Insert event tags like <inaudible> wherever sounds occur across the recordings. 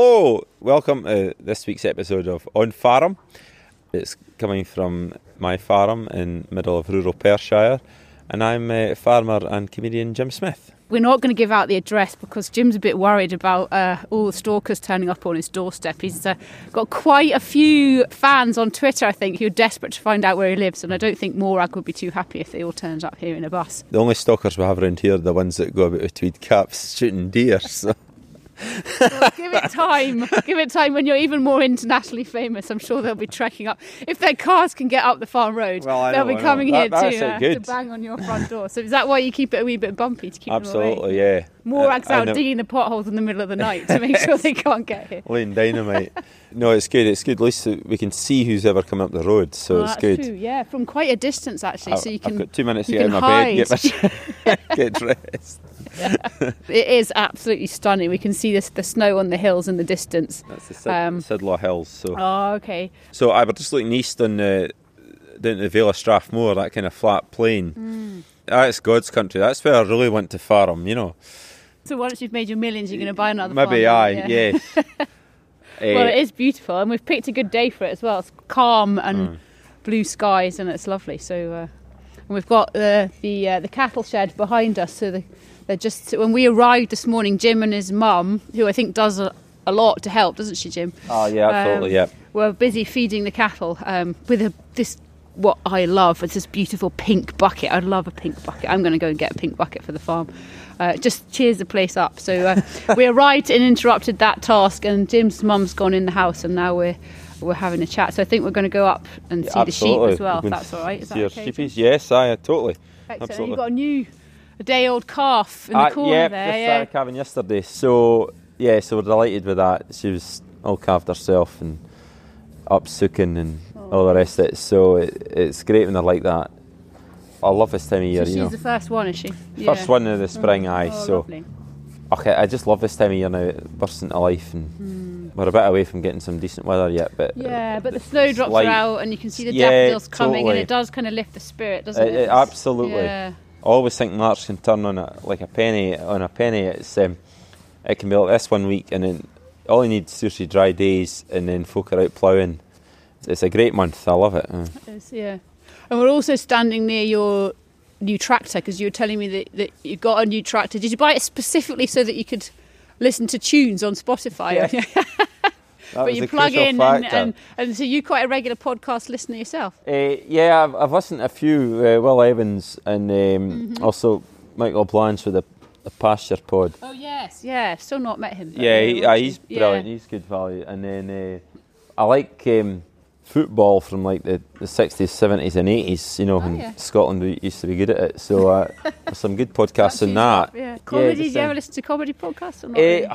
Hello, welcome to this week's episode of On Farm. It's coming from my farm in middle of rural Perthshire, and I'm uh, farmer and comedian Jim Smith. We're not going to give out the address because Jim's a bit worried about uh, all the stalkers turning up on his doorstep. He's uh, got quite a few fans on Twitter, I think, who are desperate to find out where he lives, and I don't think Morag would be too happy if they all turned up here in a bus. The only stalkers we have around here are the ones that go about with tweed caps shooting deer. <laughs> So. Well, give it time. give it time when you're even more internationally famous. I'm sure they'll be trekking up. If their cars can get up the farm road, Well, they'll know, be coming That- here to, uh, to bang on your front door. So is that why you keep it a wee bit bumpy to keep them away? Absolutely, yeah. Morag's Uh, I out digging the potholes in the middle of the night to make sure they can't get here. <laughs> Laying dynamite. no, it's good. It's good. At least we can see who's ever come up the road, so Oh, it's good. true. Yeah, from quite a distance actually, so you I've can. got two minutes to get can my bed, get, my, get dressed. <laughs> It is absolutely stunning. We can see this the snow on the hills in the distance. That's the Sid- Um, Sidlaw Hills. So, Oh, okay. so I was just looking east on the down to Vale of Strathmore, that kind of flat plain. Hmm. That's God's country. That's where I really want to farm. You know, So once you've made your millions, you're going to buy another. maybe farm, I, yeah. yes. <laughs> Well, Eh, it is beautiful, and we've picked a good day for it as well. It's calm and Mm. blue skies, and it's lovely. So, uh, and we've got the the uh, the cattle shed behind us. So the, they're just when we arrived this morning, Jim and his mum, who I think does a, a lot to help, doesn't she, Jim? Oh yeah, absolutely. Um, yeah. Were busy feeding the cattle um, with a, this what I love. It's this beautiful pink bucket. I love a pink bucket. I'm going to go and get a pink bucket for the farm. Uh, just cheers the place up. So uh, <laughs> we arrived and interrupted that task, and Jim's mum's gone in the house, and now we're we're having a chat. So I think we're going to go up and see the sheep as well. If that's all right. Is that okay? sheepies? Yes, I totally. Excellent. absolutely. You've got a new a day old calf in the Uh, corner yeah, there. just yeah. started calving yesterday. So yeah, so we're delighted with that. She was all calved herself and up sucking and all the rest of it. So it, it's great when they're like that. I love this time of So year. she's you know, the first one, is she? first one of the spring. Oh, aye, so lovely. okay, I just love this time of year now. It bursts into life, and we're a bit away from getting some decent weather yet. But. Yeah, but the snowdrops are out, and you can see the Yeah, daffodils coming, totally. and it does kind of lift the spirit, doesn't It- it? it absolutely. Yeah. I always think March can turn on a like a penny on a penny. It's um, it can be like this one week, and then all you need is three dry days, and then folk are out ploughing. It's a great month. I love it. Uh, It's- yeah. And we're also standing near your new tractor because you were telling me that, that you got a new tractor. Did you buy it specifically so that you could listen to tunes on Spotify? Yeah. <laughs> <laughs> that but you plug in, and, and, and so you're quite a regular podcast listener yourself. Uh, yeah, I've, I've listened to a few. Uh, Will Evans and um, Mm-hmm. also Michael Blanche with the, the Pasture Pod. Oh, yes. Yeah, still not met him. Yeah, yeah, he, uh, he's Yeah. brilliant. He's good value. And then uh, I like um, football from like the, the 60s, 70s, and 80s. You know, Oh, when yeah. Scotland we used to be good at it. So uh, there's some good <laughs> podcasts in that. Yeah. Comedy, just, do you uh, ever listen to comedy podcasts or not? Eh, really?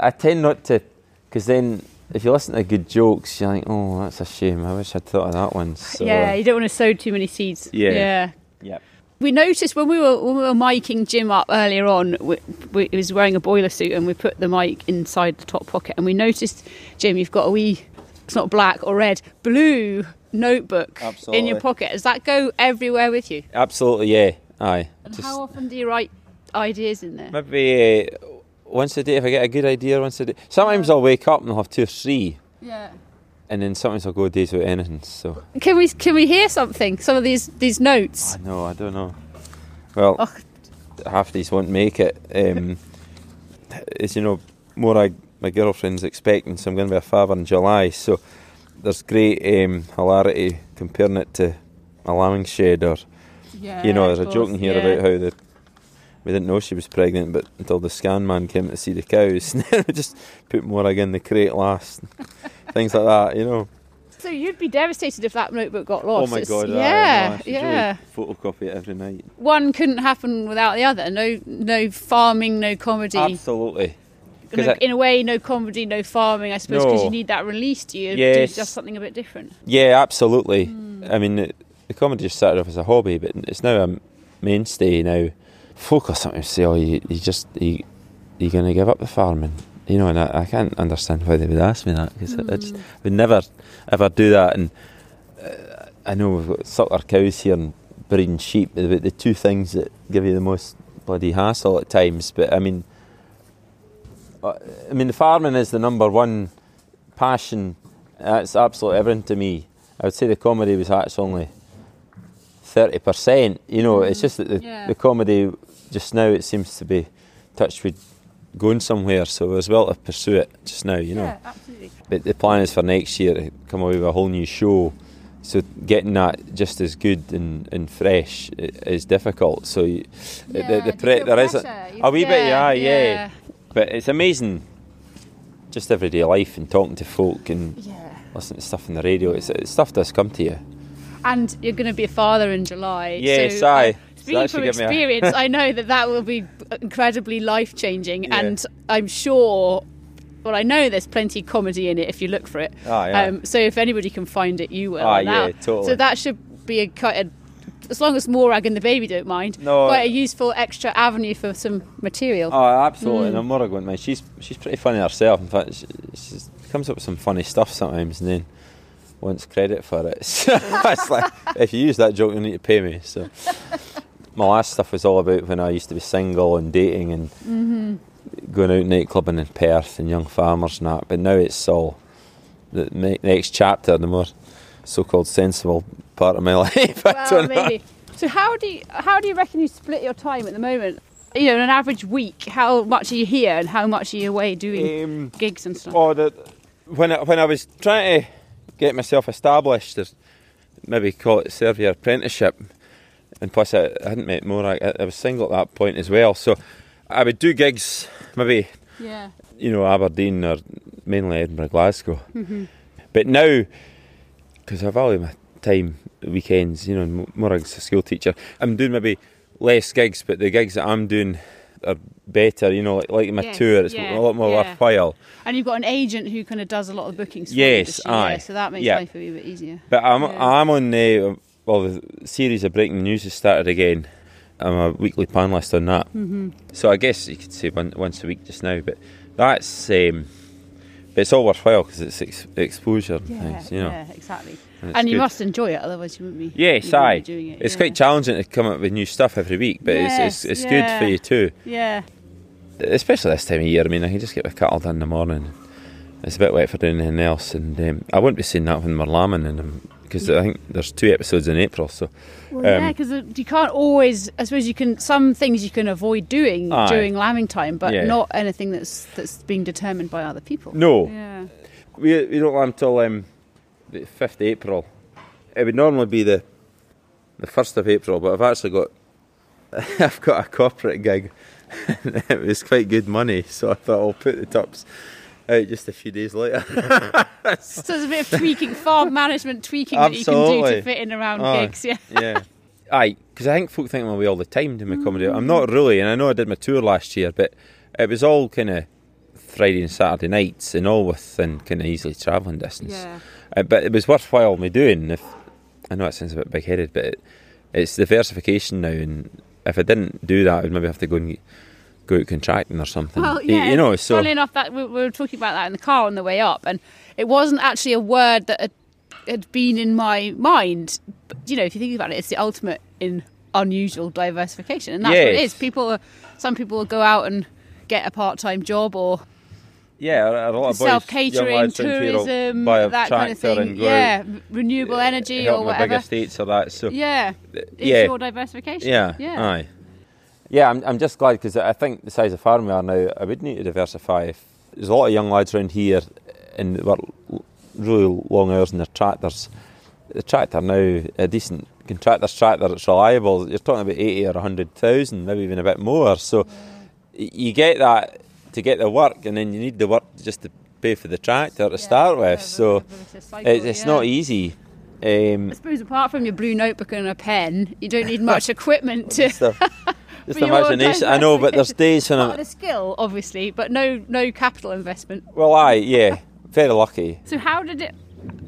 I tend not to, because then if you listen to good jokes, you're like, oh, that's a shame. I wish I'd thought of that one. So, yeah, you don't want to sow too many seeds. Yeah. Yeah. yeah. We noticed when we were when we were miking Jim up earlier on, we, we, he was wearing a boiler suit, and we put the mic inside the top pocket, and we noticed, Jim, you've got a wee, it's not black or red, blue notebook in your pocket. Does that go everywhere with you? Absolutely, yeah. Aye. And Just how often do you write ideas in there? maybe uh, once a day if I get a good idea. Once a day. Sometimes I'll wake up and I'll have two or three, Yeah. and then sometimes I'll go days without anything. So Can we can we hear something? Some of these these notes. I know, I don't know. Well, Ugh. half these won't make it. Um, as you know, more I, my girlfriend's expecting, so I'm going to be a father in July. So there's great um, hilarity comparing it to a lambing shed, or Yeah. you know, of there's a joke course, in here yeah. about how the we didn't know she was pregnant, but until the scan man came to see the cows, <laughs> and then we just put Morag in the crate last, things like that, you know. So you'd be devastated if that notebook got lost. oh my god! Yeah, I yeah. Really photocopy it every night. One couldn't happen without the other. No, no farming, no comedy. Absolutely. No, I- in a way, no comedy, no farming. I suppose because No. you need that release. Do you Yes. do just something a bit different? Yeah, absolutely. Hmm. I mean, the, the comedy just started off as a hobby, but it's now a mainstay. Now, sometimes say, "Oh, you, you just you, you're going to give up the farming," you know, and I, I can't understand why they would ask me that because I, I just would never ever do that. And uh, I know we've got suckler cows here and breeding sheep, the, the two things that give you the most bloody hassle at times. But I mean, Uh, I mean, the farming is the number one passion. That's absolutely everything to me. I would say the comedy was actually only thirty percent. You know, it's just that the, Yeah. the comedy just now it seems to be touched with going somewhere. So as well to pursue it just now. You know. Yeah, absolutely. But the plan is for next year to come away with a whole new show. So getting that just as good and, and fresh is difficult. So you, the, the pre- there is a, a wee bit, yeah, yeah, But it's amazing, just everyday life and talking to folk and Yeah. listening to stuff on the radio. It's, it's stuff does come to you. And you're going to be a father in July. Yes, so, aye. uh, Speaking from me a- experience, <laughs> I know that that will be incredibly life changing, Yeah. and I'm sure. Well, I know there's plenty of comedy in it if you look for it. Ah, yeah. Um, so if anybody can find it, you will. That- yeah, totally. So that should be a quite a, as long as Morag and the baby don't mind, No, quite uh, a useful extra avenue for some material. Oh, absolutely. Mm. I'm more going, man. She's she's pretty funny herself. In fact, she, she comes up with some funny stuff sometimes, and then wants credit for it. <laughs> So it's like, if you use that joke, you need to pay me. So my last stuff was all about when I used to be single and dating and Mm-hmm. going out nightclubbing in Perth and young farmers and that. But now it's all the next chapter, the more so-called sensible part of my <laughs> life. I well, don't know. maybe. So how do you how do you reckon you split your time at the moment? You know, in an average week, how much are you here and how much are you away doing Um, gigs and stuff? Oh, the, when I, when I was trying to get myself established, there's maybe call it serve your apprenticeship, and plus I, I hadn't met Morag. I, I was single at that point as well, so I would do gigs, maybe Yeah. you know Aberdeen or mainly Edinburgh, Glasgow. Mm-hmm. But now, because I value my time, weekends, you know, and Morag's a school teacher, I'm doing maybe less gigs, but the gigs that I'm doing are better, you know, like, like my Yes, tour, it's yeah, a lot more yeah. worthwhile. And you've got an agent who kind of does a lot of bookings. For you, Yes, aye, Yeah, so that makes yeah. life a wee bit easier. But I'm. I'm on the well the series of breaking news has started again. I'm a weekly panelist on that. Mm-hmm. So I guess you could say one, once a week just now, but that's um, but it's all worthwhile because it's ex- exposure and things, you know. yeah, exactly. And And, you good. must enjoy it, otherwise you wouldn't be. Yes, you wouldn't aye. be doing it. It's yeah. quite challenging to come up with new stuff every week, but it's Yes, it's, it's yeah. good for you too. Yeah, Especially this time of year. I mean, I can just get my cattle done in the morning. It's a bit wet for doing anything else, and um, I wouldn't be saying that when we're lambing in them because I think there's two episodes in April. So well, yeah, Um, because you can't always. I suppose you can. Some things you can avoid doing Aye. during lambing time, but Yeah. not anything that's that's being determined by other people. no, Yeah. We, we don't lamb till um, the fifth April. It would normally be the the first of April, but I've actually got <laughs> I've got a corporate gig. <laughs> it was quite good money, so I thought I'll put the tups out just a few days later. <laughs> So there's a bit of tweaking, farm management tweaking that you can do Absolutely. to fit in around Aye. gigs. Yeah. yeah, aye, because I think folk think I'm away all the time doing my comedy. I'm not mm. really, and I know I did my tour last year, but it was all kind of Friday and Saturday nights, and all within kind of easily travelling distance. Yeah. Uh, but it was worthwhile me doing. If I know it sounds a bit big headed, but it, it's diversification now. And if I didn't do that, I'd maybe have to go and get, go out contracting or something. Well, yeah. you, know. So Funnily enough, that we, we were talking about that in the car on the way up, and it wasn't actually a word that had, had been in my mind. But, you know, if you think about it, it's the ultimate in unusual diversification, and that's what it is. People, are, some people will go out and get a part-time job or yeah, a, a lot of self young catering, lads around here will tourism, buy a that kind of thing. and go Yeah, renewable energy help or my big whatever. estates or that. So Yeah, it's yeah, your diversification. yeah, yeah. aye. Yeah, I'm, I'm just glad because I think the size of farm we are now, I would need to diversify. If there's a lot of young lads around here and work really long hours in their tractors. The tractor now, a decent contractor's tractor that's reliable, you're talking about 80 or 100,000, maybe even a bit more. So y you get that to get the work and then you need the work just to pay for the tractor to start with. So it, it's not easy. Um, I suppose apart from your blue notebook and a pen, you don't need much <laughs> equipment to. just a, <laughs> just imagination. I know, but there's days when <laughs> I'm. the skill, obviously, but no no capital investment. Well, I yeah, very lucky. So how did it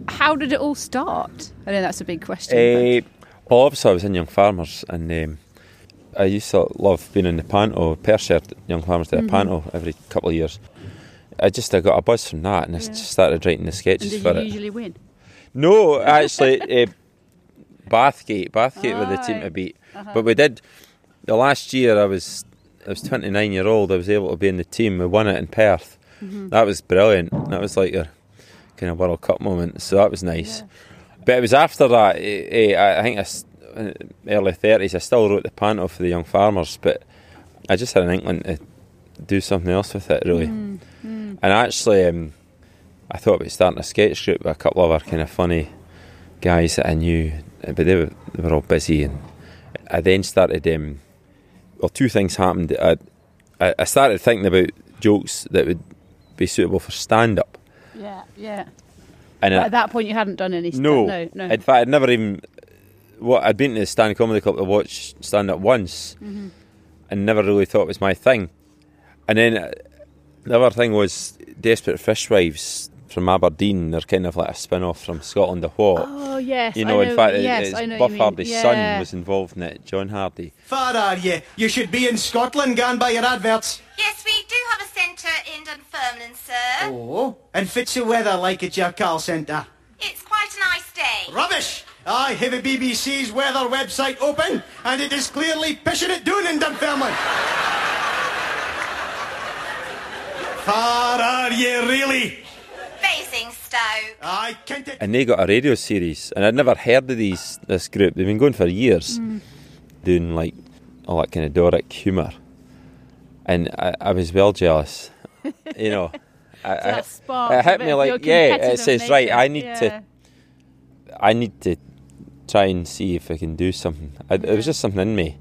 how did it all start? I know that's a big question. Uh, well, obviously, I was in Young Farmers, and um, I used to love being in the panto. Perthshire Young Farmers did a Mm-hmm. panto every couple of years. I just I got a buzz from that, and I Yeah. just started writing the sketches and did for you it. usually win? No, actually, uh, <laughs> Bathgate, Bathgate were the team to beat. Uh-huh. But we did the last year. I was I was 29 year old. I was able to be in the team. We won it in Perth. That was brilliant. That was like your kind of World Cup moment. So that was nice. But it was after that. eh, eh, I I think I early 30s. I still wrote the panto for the young farmers, but I just had an inkling to do something else with it, really. And actually, um, I thought about starting a sketch group with a couple of our kind of funny guys that I knew, uh, but they were, they were all busy. And I then started. Um, well, two things happened. I, I started thinking about jokes that would be suitable for stand up. Yeah, yeah. And I, at that point, you hadn't done any. no, no, no. In fact, I'd never even. What I'd been to the stand comedy club to watch stand up once, Mm-hmm. and never really thought it was my thing. And then uh, the other thing was Desperate Fishwives from Aberdeen. They're kind of like a spin off from Scotland the What. oh yes, you I know, in fact, it- yes, it's I know Buff what. Hardy's yeah. son was involved in it, John Hardy. Far are ye? You should be in Scotland, gone by your adverts. Yes, we do have a centre in Dunfermline, sir. Oh. And fits the weather like at your call centre. It's quite a nice day. Rubbish! I have a BBC's weather website open, and it is clearly pissing it down in Dunfermline. Far are ye, really? Facing Basingstoke. I can't it. and they got a radio series, and I'd never heard of these this group. They've been going for years, Mm. doing like all that kind of Doric humour, and I, I was well jealous. <laughs> you know, I, So that I- it hit me like, yeah, it competitive says right. I need Yeah. to, I need to try and see if I can do something. I, It was just something in me.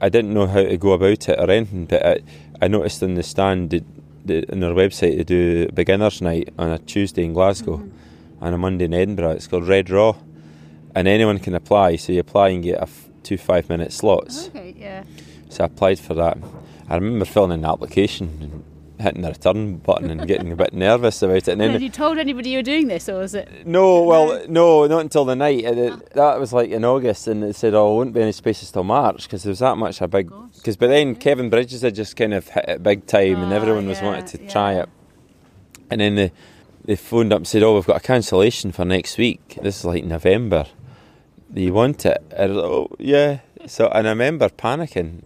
I didn't know how to go about it or anything, but I, I noticed on the stand that, that on their website they do beginners night on a Tuesday in Glasgow Mm-hmm. and a Monday in Edinburgh. It's called Red Raw, and anyone can apply. So you apply and get a f- two five minute slots. Okay, yeah. So I applied for that. I remember filling in the application and hitting the return button and getting a bit <laughs> nervous about it. And then had you told anybody you were doing this, or was it? no, well, no, not until the night. And it- that was like in August, and it said, "Oh, there wouldn't be any spaces till March because there was that much a big." Because by then Kevin Bridges had just kind of hit it big time, and Ah, everyone was yeah, wanting to try it. And then they they phoned up and said, "Oh, we've got a cancellation for next week. This is like November. Do you want it?" Was "Oh, yeah." So and I remember panicking,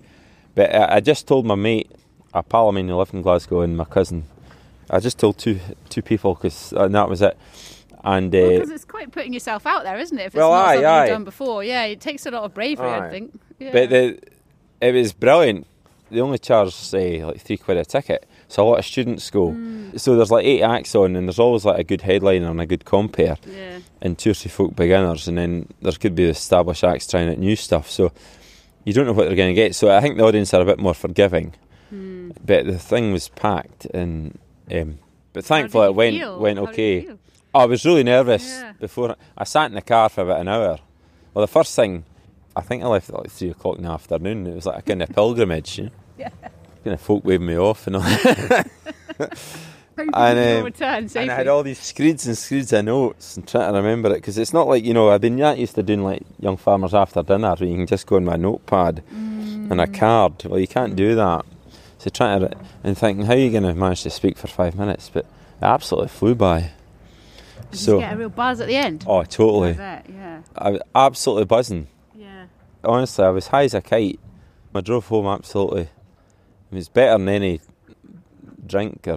but I, I just told my mate, a pal of mine who lived in Glasgow, and my cousin. I just told two two people because and that was it. And uh, Because it's quite putting yourself out there, isn't it? If it's Well, not aye, something aye. you've done before, yeah, it takes a lot of bravery, I think. Yeah. But the, it was brilliant. They only charge say like three quid a ticket, so a lot of students go. Mm. So there's like eight acts on, and there's always like a good headliner and a good compare, yeah. and two or three folk beginners, and then there could be established acts trying out new stuff. So you don't know what they're going to get. So I think the audience are a bit more forgiving. Hmm. But the thing was packed, and um, but thankfully it went feel? went okay. feel? I was really nervous Yeah. before. I sat in the car for about an hour. Well, the first thing, I think I left at like three o'clock in the afternoon. It was like a kind of pilgrimage, you know? <laughs> Yeah. Kind of folk waving me off and all. <laughs> And, um, and. I had all these screeds and screeds of notes and trying to remember it because it's not like you know I've been that used to doing like young farmers after dinner where you can just go on my notepad and a Mm. card. Well, you can't do that. So trying to and thinking how are you going to manage to speak for five minutes, but it absolutely flew by. Did So you get a real buzz at the end? oh, I totally. bet, yeah. I was absolutely buzzing. Yeah. Honestly, I was high as a kite. I drove home absolutely. It was better than any drink or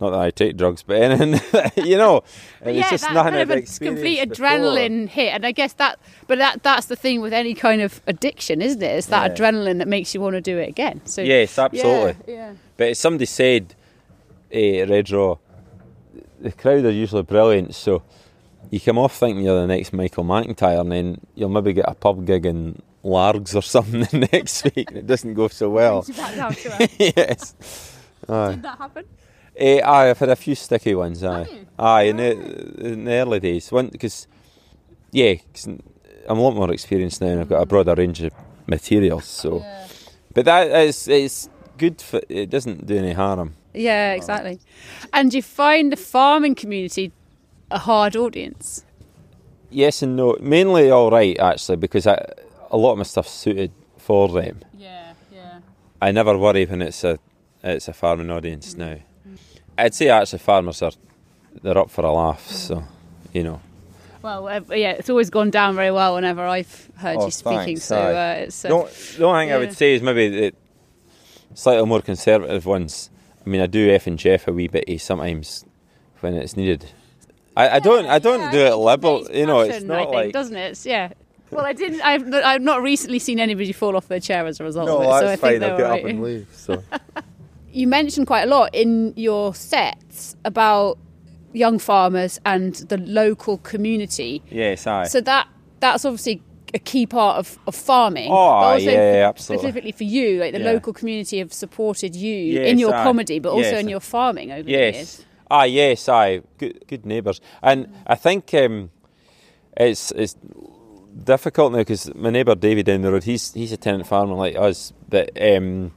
not that I take drugs, but <laughs> anything. you know, was yeah, just that nothing kind of a complete before. adrenaline hit, and I guess that, but that that's the thing with any kind of addiction, isn't it? It's that Yeah. adrenaline that makes you want to do it again. So Yes, absolutely. Yeah, yeah. But as somebody said, eh, Red Raw, the crowd are usually brilliant, so you come off thinking you're the next Michael McIntyre, and then you'll maybe get a pub gig in Largs or <laughs> something the next week, and it doesn't go so well. Brings you back down to earth. <laughs> yes. Did that happen? Eh, aye, I've had a few sticky ones. Aye, you? aye, in the, in the early days. One because, yeah, 'cause I'm a lot more experienced now, and I've got a broader range of materials. So, but that is it's good. For, it doesn't do any harm. Yeah, exactly. And you find the farming community a hard audience? Yes and no. Mainly all right actually, because I, a lot of my stuff's suited for them. Yeah, yeah. I never worry when it's a it's a farming audience now. I'd say actually farmers are they're up for a laugh. So, you know. Well, uh, yeah, it's always gone down very well whenever I've heard Oh, you speaking. thanks, so aye. uh, it's uh, The only the only thing I would say is maybe that slightly more conservative ones. I mean, I do F and Jeff a wee bit sometimes when it's needed. I, I don't I don't Yeah, do I it think liberal. it's You know, it's not I think, like doesn't it? It's, yeah. Well, I didn't. I've I've not recently seen anybody fall off their chair as a result of it, so I think they're all right. leave. So <laughs> You mentioned quite a lot in your sets about young farmers and the local community. yes, aye. So that that's obviously a key part of, of farming. Oh, but also yeah, for- absolutely. Specifically for you, like the Yeah. local community have supported you Yes, in your aye. comedy, but also Yes. in your farming over the years. ah, yes, aye. Good, good neighbours, and I think um, it's it's difficult now because my neighbour David down the road, he's he's a tenant farmer like us, but um,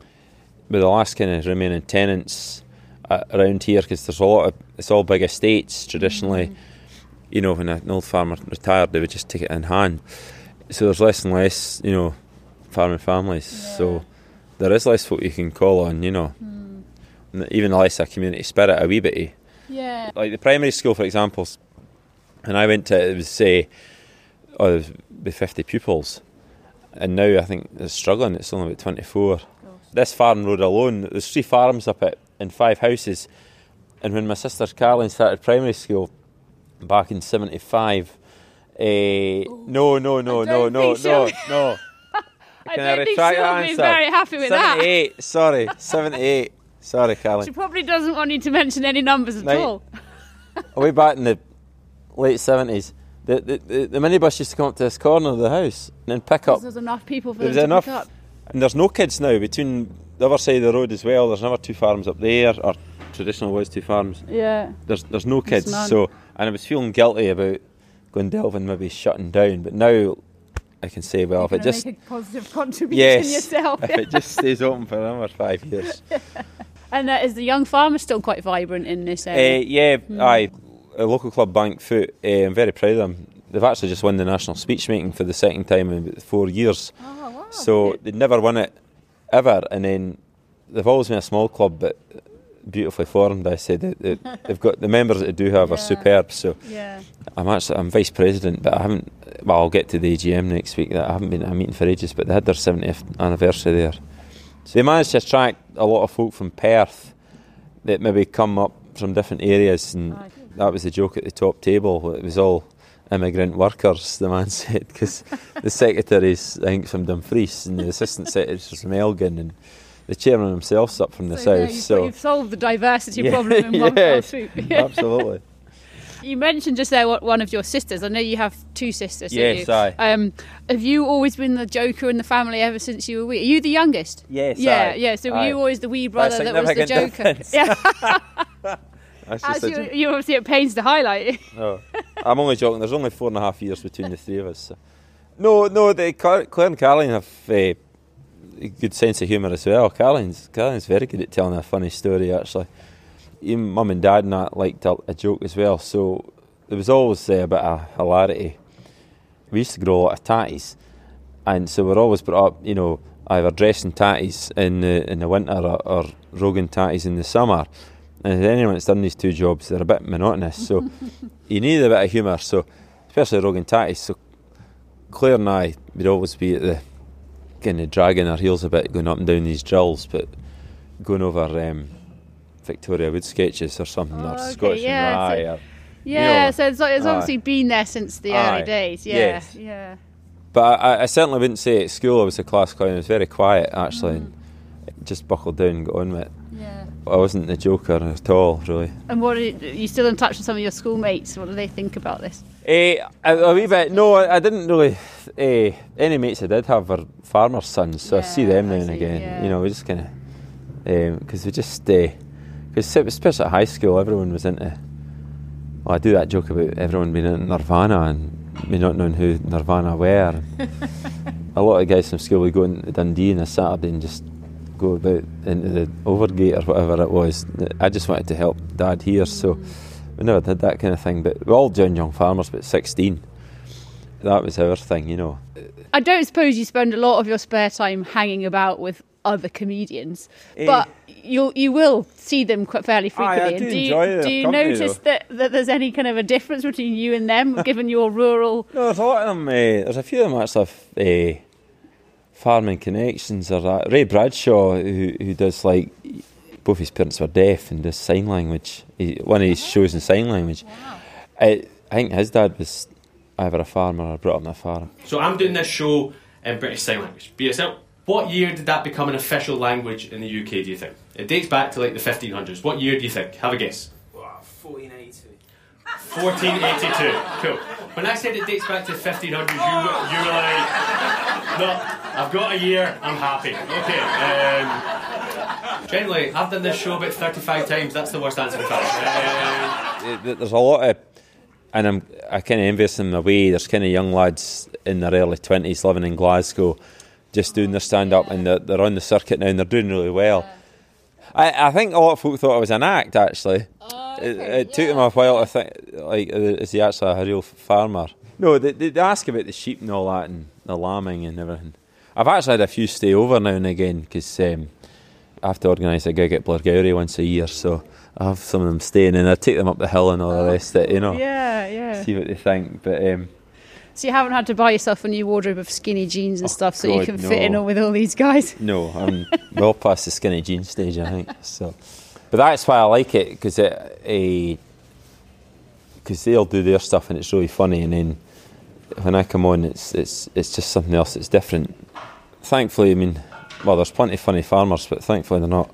with the last kind of remaining tenants uh, around here, because there's a lot of it's all big estates traditionally. You know, when an old farmer retired, they would just take it in hand. So there's less and less, you know, farming families. So there is less folk you can call on, you know. And Even the less a community spirit, a wee bit. Yeah. Like the primary school, for example, and I went to it, was say, oh, there was be 50 pupils. And now I think it's struggling, it's only about 24. This farm road alone, there's three farms up it and five houses. And when my sister Caroline started primary school back in 75, eh, no, no, no, I no, no, think no, she'll- no. <laughs> I Can don't think retract she'll that be very happy with that. 78, sorry, 78. Sorry, Caroline. She probably doesn't want you to mention any numbers at Right. all. way back in the late seventies, the, the, the, the minibus used to come up to this corner of the house and then pick up. There's enough people for There was them to enough, pick up. And there's no kids now between the other side of the road as well. There's another two farms up there, or traditional was two farms. Yeah. There's there's no kids, so and I was feeling guilty about going Delvin maybe shutting down, but now I can say, well, if You're it just make a positive <laughs> contribution yes, yourself. if it just stays open for another five years. <laughs> and uh, is the young farmer still quite vibrant in this Uh, area? yeah, Hmm. aye. A local club, Bankfoot. Uh, I'm very proud of them. They've actually just won the national speech making for the second time in four years. oh. Oh, so they'd never won it ever, and then they've always been a small club, but beautifully formed. I said they, <laughs> they've got the members that they do have Yeah. are superb. So yeah. I'm actually I'm vice president, but I haven't. Well, I'll get to the AGM next week. That I haven't been at a meeting for ages, but they had their 70th anniversary there. So they managed to attract a lot of folk from Perth that maybe come up from different areas, and Oh, that was the joke at the top table. It was all immigrant workers. The man <laughs> said because the secretary's I think from Dumfries, and the assistant secretary's from Elgin, and the chairman himself's up from the So south. you've, So you've solved the diversity <laughs> Yeah, problem in one fell swoop. <laughs> absolutely. You mentioned just there what- one of your sisters. I know you have two sisters. Yes, aye. Um, have you always been the joker in the family ever since you were wee? Are you the youngest? Yes, Yeah, aye. yeah. So were Aye. you always the wee brother that was the joker? difference. That's as you, you obviously at pains to highlight. Oh, I'm only joking. There's only four and a half years between the three of us. So. No, no. Claire and Caroline have uh, a good sense of humour as well. Caroline's Caroline's very good at telling a funny story. Actually, even mum and dad and that liked a, a joke as well. So there was always uh, a bit of hilarity. We used to grow a lot of tatties, and so we're always brought up, you know, either dressing tatties in the in the winter or, or roguing tatties in the summer. And anyone that's done these two jobs, they're a bit monotonous. So <laughs> you need a bit of humour. So especially roguing tatties. So Claire and I would always be at the kind of dragging our heels a bit, going up and down these drills, but going over um, Victoria Wood sketches or something, Oh, or okay, Scottish yeah, so- Rye. or- Yeah, know, so it's, it's obviously been there since the Aye, early days. Yeah, yes. yeah. But I, I certainly wouldn't say at school I was a class clown. I was very quiet actually, Mm. Just buckled down and got on with it. Yeah. I wasn't the joker at all, really. And what are you, are you still in touch with some of your schoolmates? What do they think about this? Eh, a, a wee bit. No, I, I didn't really. Eh, any mates I did have were farmers' sons, so I see them now and again. yeah. You know, we just kind of because we just stay. because especially at high school, everyone was into. Well, I do that joke about everyone being in Nirvana and me not knowing who Nirvana were. <laughs> a lot of guys from school would go into Dundee on a Saturday and just go about into the Overgate or whatever it was. I just wanted to help Dad here, so we never did that kind of thing. But we're all joined Young Farmers, but 16. That was our thing, you know. I don't suppose you spend a lot of your spare time hanging about with other comedians, Eh. but you you will see them quite fairly Aye, I frequently. do And do you, enjoy their do you company, notice that, that there's any kind of a difference between you and them, given your rural? No, there's a lot of them. Uh, there's a few of them actually have uh, farming connections or that. Ray Bradshaw, who who does like both his parents were deaf and does sign language. He, one of his oh. shows in sign language. I, I think his dad was either a farmer or brought up on a farm. So I'm doing this show in British Sign Language. BSL. What year did that become an official language in the UK? Do you think it dates back to like the 1500s? What year do you think? Have a guess. 1482. 1482. Cool. When I said it dates back to 1500s, you, you were like, no, I've got a year, I'm happy. Okay. Um, generally, I've done this show about 35 times, that's the worst answer I've had. Um, There's a lot of, and I'm I kind of envious in a way. There's kind of young lads in their early twenties living in Glasgow, just doing their stand up, and they're, they're on the circuit now, and they're doing really well. I, I think a lot of folk thought it was an act. Actually, it, it took them a while to think, like, uh, is he actually a real farmer? No, they, they, they ask about the sheep and all that, and the lambing and everything. I've actually had a few stay over now and again because um, I have to organise a gig at Blairgowrie once a year, so I have some of them staying, and I take them up the hill and all the rest of it, you know, Yeah, yeah. see what they think. But um, So you haven't had to buy yourself a new wardrobe of skinny jeans and Oh, stuff so you God, can fit in no. with all these guys. <laughs> no, I'm well past the skinny jeans stage, I think. So, but that's why I like it because it, because they'll do their stuff and it's really funny, and then when I come on, it's it's it's just something else. It's different. Thankfully, I mean, well, there's plenty of funny farmers, but thankfully they're not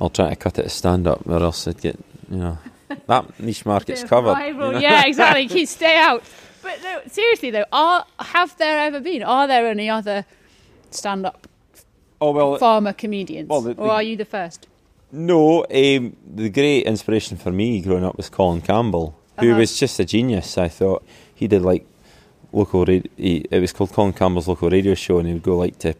I'll try to cut it to stand up, or else they'd get you know that niche market's <laughs> covered. you know? Yeah, exactly. Keep stay out. <laughs> But no, seriously though, are have there ever been? Are there any other stand-up Oh well, farmer comedians, well, the- or are you the first? No, um, the great inspiration for me growing up was Colin Campbell, who Uh-huh. was just a genius. I thought he did like local radio. He, it was called Colin Campbell's local radio show, and he would go like to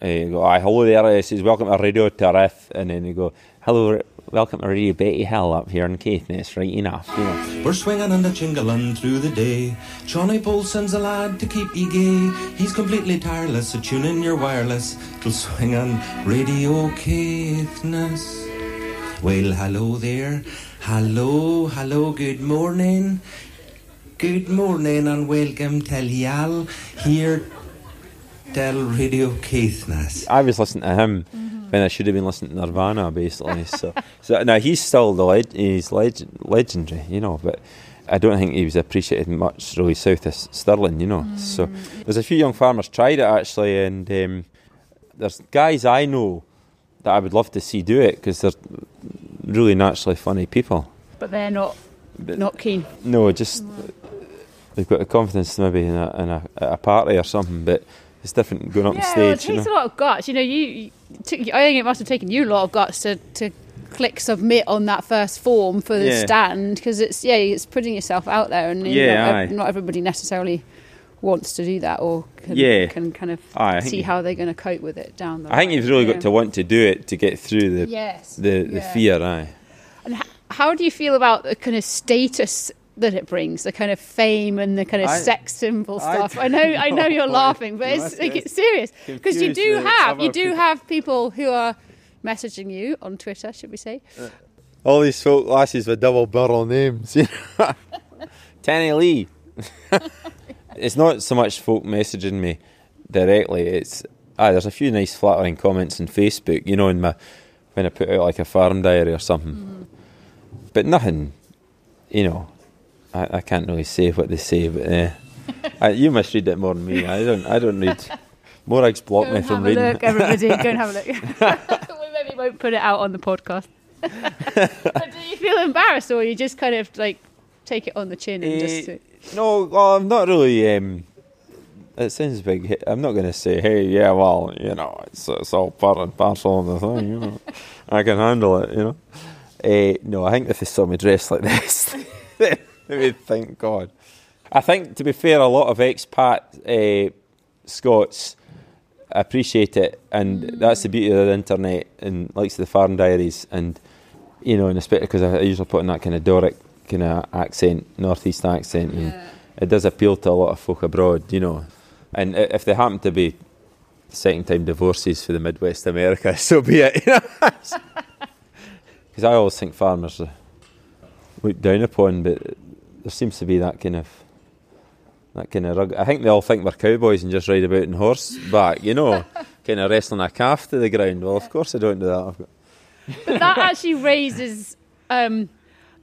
uh, go, "Aye, hello there." He says, "Welcome to Radio Tarith," and then you go, "Hello, welcome to Radio Bettyhill up here in Caithness, right enough." You know, We're swinging and a jingling through the day. Johnny Paulson's a lad to keep ye gay. He's completely tireless, so tune in your wireless. Till swing on Radio Caithness. Well, hello there. Hello, hello, good morning. Good morning and welcome to y'all here till Radio Caithness. I was listening to him when I should have been listening to Nirvana, basically. so, so now he's still the leg- he's legend- legendary, you know, but. I don't think he was appreciated much really south of S- Stirling, you know. So there's a few young farmers tried it actually, and um, there's guys I know that I would love to see do it because they're really naturally funny people. But they're not But not keen. no, just they've got the confidence maybe in a, in a, a party or something, but it's different going up yeah, on well, it stage. you takes know? a lot of guts. You know, you, you took, I think it must have taken you a lot of guts to, to click submit on that first form for the Yeah. stand because it's yeah, it's putting yourself out there, and Yeah, ev- not everybody necessarily wants to do that or can, Yeah. can kind of Aye, see how they're going to cope with it down the I think you've really got to want to do it to get through the Yes. the, the yeah. fear. Aye. And how do you feel about the kind of status that it brings, the kind of fame and the kind of I- sex symbol I stuff? I, know, I <laughs> know you're laughing, but it's like it's serious because you do have you do people. have people who are messaging you on Twitter, should we say? All these folk lasses with double barrel names. <laughs> You know? Tanny Lee. <laughs> it's not so much folk messaging me directly. It's ah, there's a few nice flattering comments on Facebook. You know, in my when I put out like a farm diary or something, but nothing. You know, I, I can't really say what they say, but uh, <laughs> I, you must read it more than me. I don't. I don't read. Morag's blocked me from have a reading. look, everybody. Go and have a look. <laughs> <laughs> we maybe won't put it out on the podcast. but do you feel embarrassed, or you just kind of like take it on the chin and just? Eh, no, well, I'm not really. Um, it sounds big. I'm not going to say, "Hey, yeah, well, you know, it's, it's all part and parcel of the thing." You know, I can handle it. You know. Uh, no, I think if they saw me dressed like this, <laughs> they would thank God. I think, to be fair, a lot of expat uh, Scots appreciate it, and that's the beauty of the internet and likes of the farm diaries, and you know, and especially because I, I usually put in that kind of Doric kind of accent, northeast accent, and it does appeal to a lot of folk abroad, you know. And if they happen to be second time divorces for the Midwest America, <laughs> so be it, you know. <laughs> Because I always think farmers are looked down upon, but there seems to be that kind of that kind of rug. I think they all think we're cowboys and just ride about in horseback, you know, <laughs> kind of wrestling a calf to the ground. Well, of course I don't do that. I've got, But that actually raises um,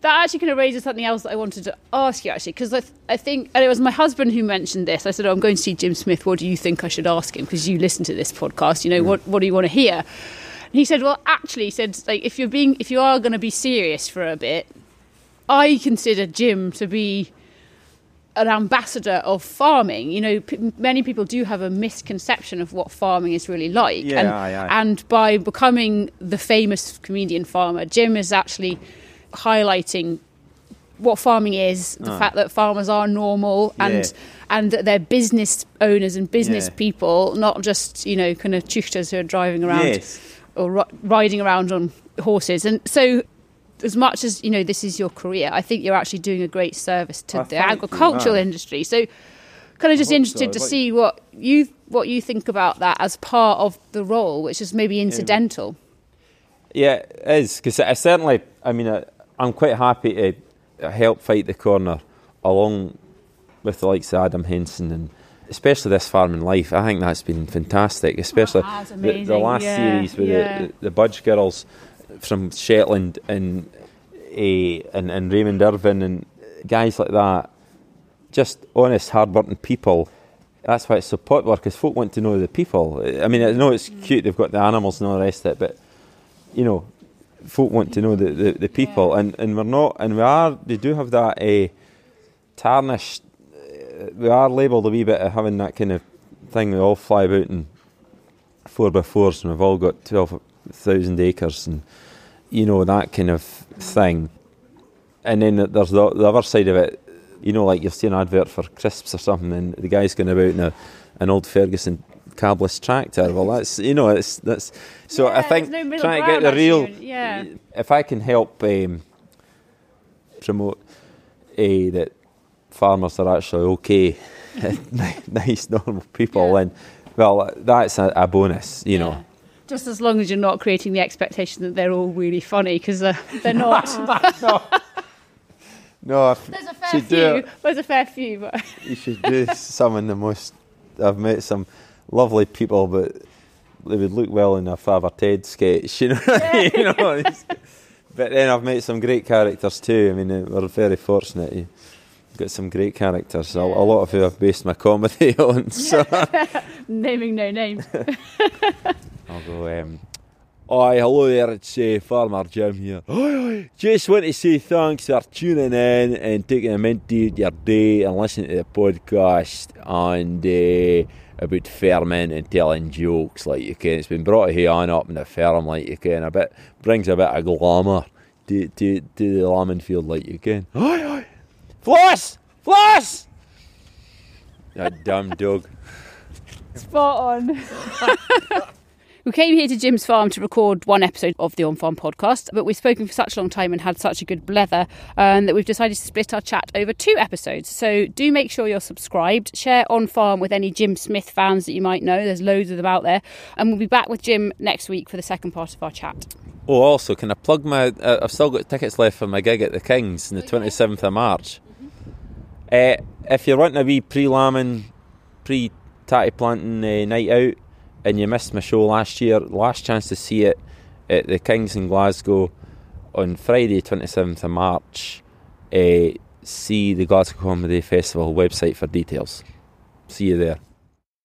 that actually kind of raises something else that I wanted to ask you actually because I, th- I think and it was my husband who mentioned this. I said, oh, "I'm going to see Jim Smith. What do you think I should ask him? Because you listen to this podcast. You know what what do you want to hear?" And he said, "Well, actually, he said like if you're being if you are going to be serious for a bit, I consider Jim to be." an ambassador of farming. You know, p- many people do have a misconception of what farming is really like. Yeah, and, aye, aye. and by becoming the famous comedian farmer, Jim is actually highlighting what farming is, the fact that farmers are normal and Ah. Yeah. and that they're business owners and business Yeah. people, not just, you know, kind of teuchters who are driving around Yes. or ri- riding around on horses. And so as much as you know this is your career, I think you're actually doing a great service to Oh, the agricultural industry. So, kind of just interested so. to Like- see what you what you think about that as part of the role, which is maybe incidental. Yeah, it is because I certainly. I mean, I, I'm quite happy to help fight the corner along with the likes of Adam Henson and especially this farming life. I think that's been fantastic, especially Oh, the, the last Yeah, series with yeah. the, the, the Budge girls from Shetland and eh, and and Raymond Irvin and guys like that. Just honest, hard-working people. That's why it's so popular because folk want to know the people. I mean, I know it's cute; they've got the animals and all the rest of it, but you know, folk want to know the, the, the people, and, and we're not, and we are, they do have that uh, tarnished, uh, we are labelled a wee bit of having that kind of thing, we all fly about in four by fours, and we've all got 12,000 acres, and you know, that kind of thing. And then there's the, the other side of it, you know, like you'll see an advert for crisps or something, and the guy's going about in a, an old Ferguson cabless tractor. Well, that's you know, it's that's so. I think no trying to get the real, yeah. if I can help um, promote a that farmers are actually okay, <laughs> nice, normal people, Yeah. then well, that's a, a bonus, you know. Just as long as you're not creating the expectation that they're all really funny, because uh, they're not. <laughs> No, if There's a fair few. There's a fair few, but You should do some of the most. I've met some lovely people, but they would look well in a Father Ted sketch, <laughs> you know. you know <laughs> but then I've met some great characters too. I mean, we're very fortunate. You've got some great characters. A, a lot of who I've based my comedy on. So naming no names. I'll go. Um, Oi, hello there, it's uh, Farmer Jim here. Oi, oi. Just want to say thanks for tuning in and taking a minute to your day and listening to the podcast and uh, about farming and telling jokes like you can. It's been brought here on up in the farm like you can. A bit brings a bit of glamour to, to, to the lambing field like you can. Oi, oi. Floss! Floss! That dumb dog. Spot on. <laughs> we came here to Jim's farm to record one episode of the On Farm podcast, but we've spoken for such a long time and had such a good blether um, that we've decided to split our chat over two episodes. So do make sure you're subscribed. Share On Farm with any Jim Smith fans that you might know. There's loads of them out there. And we'll be back with Jim next week for the second part of our chat. Oh, also, can I plug my? Uh, I've still got tickets left for my gig at the Kings on the twenty seventh of March. Uh, if you're wanting a wee pre-lambing, pre-tatty planting uh, night out, and you missed my show last year, last chance to see it at the Kings in Glasgow on Friday, twenty seventh of March. Uh, see the Glasgow Comedy Festival website for details. See you there.